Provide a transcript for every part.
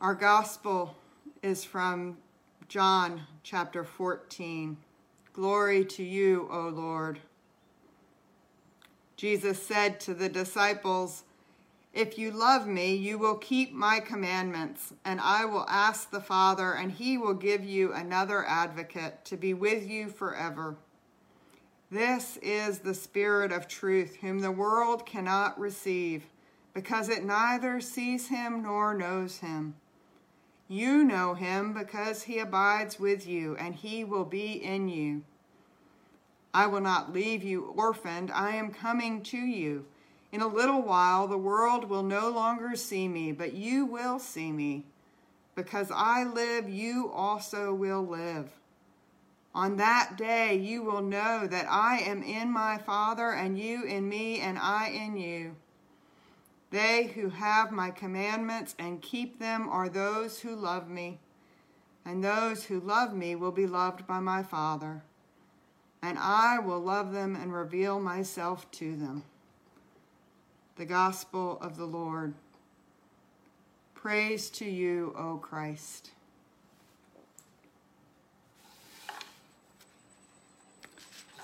Our gospel is from John chapter 14. Glory to you, O Lord. Jesus said to the disciples, If you love me, you will keep my commandments, and I will ask the Father, and he will give you another advocate to be with you forever. This is the Spirit of truth, whom the world cannot receive, because it neither sees him nor knows him. You know him because he abides with you, and he will be in you. I will not leave you orphaned. I am coming to you. In a little while, the world will no longer see me, but you will see me. Because I live, you also will live. On that day, you will know that I am in my Father, and you in me, and I in you. They who have my commandments and keep them are those who love me, and those who love me will be loved by my Father, and I will love them and reveal myself to them. The Gospel of the Lord. Praise to you, O Christ.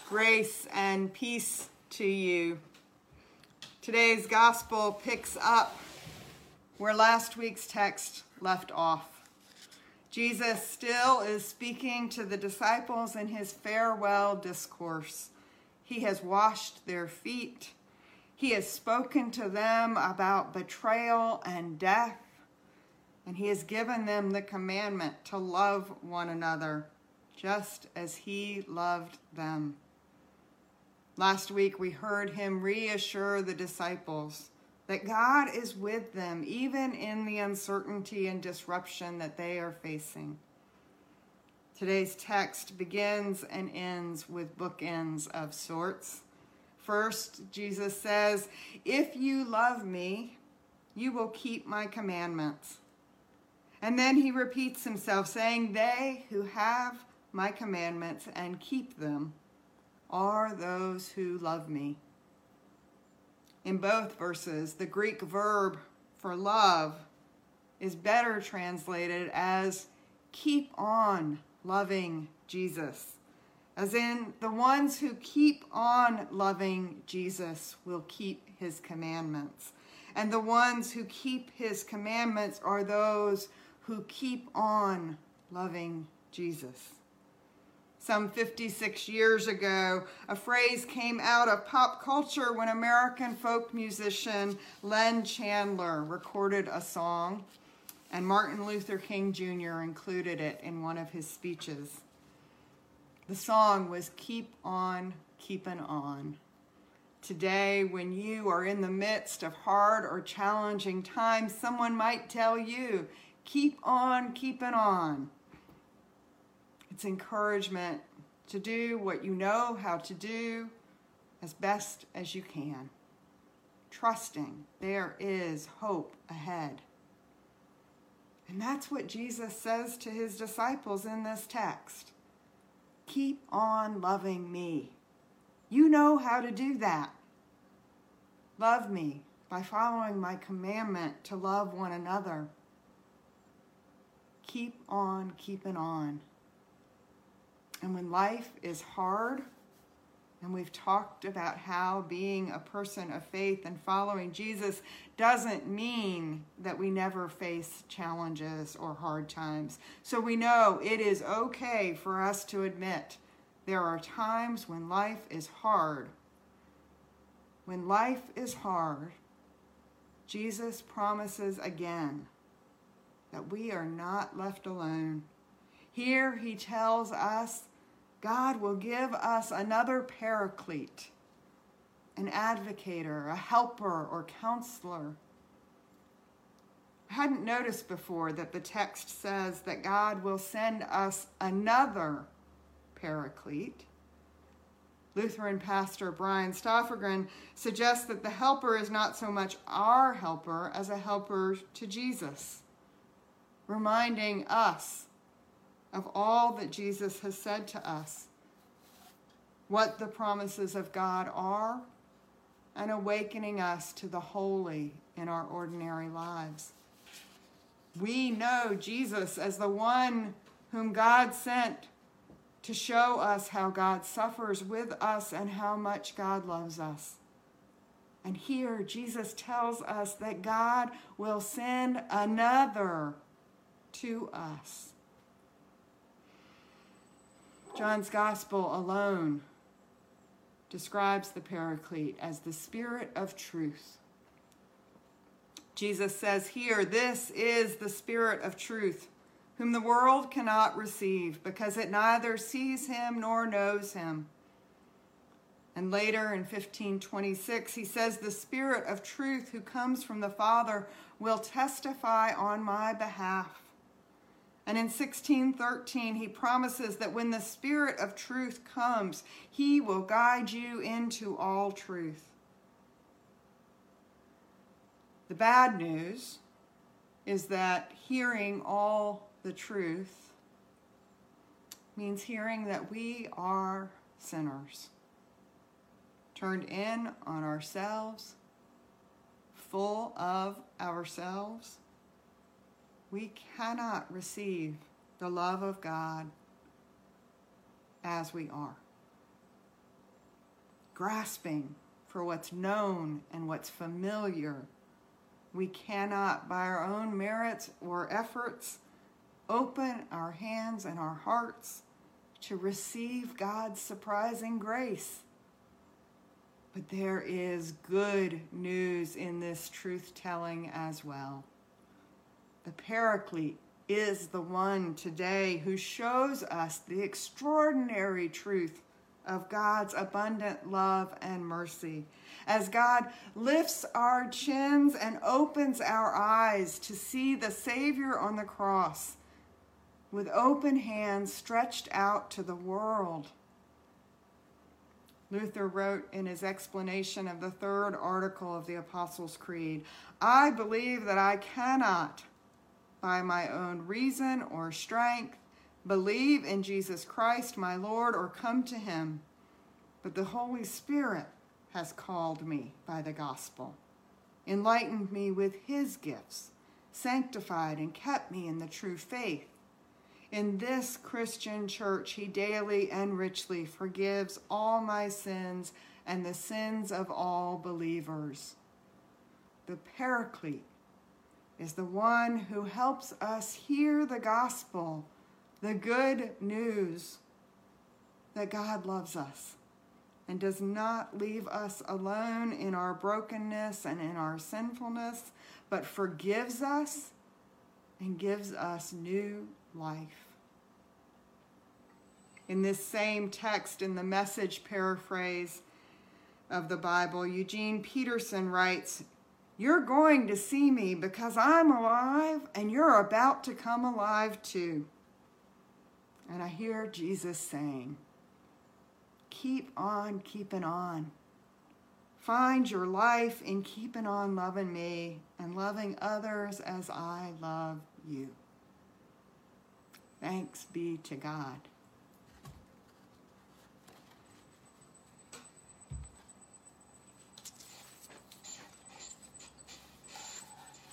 Grace and peace to you Today's gospel picks up where last week's text left off. Jesus still is speaking to the disciples in his farewell discourse. He has washed their feet. He has spoken to them about betrayal and death. And he has given them the commandment to love one another just as he loved them. Last week, we heard him reassure the disciples that God is with them, even in the uncertainty and disruption that they are facing. Today's text begins and ends with bookends of sorts. First, Jesus says, If you love me, you will keep my commandments. And then he repeats himself, saying, They who have my commandments and keep them are those who love me. In both verses, the Greek verb for love is better translated as keep on loving Jesus. As in, the ones who keep on loving Jesus will keep his commandments. And the ones who keep his commandments are those who keep on loving Jesus some 56 years ago, a phrase came out of pop culture when American folk musician Len Chandler recorded a song, and Martin Luther King Jr. included it in one of his speeches. The song was Keep On Keepin' On. Today, when you are in the midst of hard or challenging times, someone might tell you, Keep on keeping on. It's encouragement to do what you know how to do as best as you can, trusting there is hope ahead. And that's what Jesus says to his disciples in this text. Keep on loving me. You know how to do that. Love me by following my commandment to love one another. Keep on keeping on. And when life is hard, and we've talked about how being a person of faith and following Jesus doesn't mean that we never face challenges or hard times. So we know it is okay for us to admit there are times when life is hard. When life is hard, Jesus promises again that we are not left alone. Here he tells us God will give us another paraclete, an advocator, a helper, or counselor. I hadn't noticed before that the text says that God will send us another paraclete. Lutheran pastor Brian Stoffregen suggests that the helper is not so much our helper as a helper to Jesus, reminding us of all that Jesus has said to us, what the promises of God are, and awakening us to the holy in our ordinary lives. We know Jesus as the one whom God sent to show us how God suffers with us and how much God loves us. And here Jesus tells us that God will send another to us. John's gospel alone describes the Paraclete as the Spirit of truth. Jesus says here, This is the Spirit of truth, whom the world cannot receive, because it neither sees him nor knows him. And later in 1526, he says, The Spirit of truth who comes from the Father will testify on my behalf. And in 1613, he promises that when the Spirit of truth comes, he will guide you into all truth. The bad news is that hearing all the truth means hearing that we are sinners, turned in on ourselves, full of ourselves we cannot receive the love of God as we are. Grasping for what's known and what's familiar, we cannot, by our own merits or efforts, open our hands and our hearts to receive God's surprising grace. But there is good news in this truth telling as well. The Paraclete is the one today who shows us the extraordinary truth of God's abundant love and mercy. As God lifts our chins and opens our eyes to see the Savior on the cross with open hands stretched out to the world. Luther wrote in his explanation of the third article of the Apostles' Creed I believe that I cannot by my own reason or strength, believe in Jesus Christ my Lord, or come to him. But the Holy Spirit has called me by the gospel, enlightened me with his gifts, sanctified and kept me in the true faith. In this Christian church, he daily and richly forgives all my sins and the sins of all believers. The Paraclete is the one who helps us hear the gospel, the good news that God loves us and does not leave us alone in our brokenness and in our sinfulness, but forgives us and gives us new life. In this same text, in the message paraphrase of the Bible, Eugene Peterson writes you're going to see me because I'm alive and you're about to come alive too. And I hear Jesus saying, Keep on keeping on. Find your life in keeping on loving me and loving others as I love you. Thanks be to God.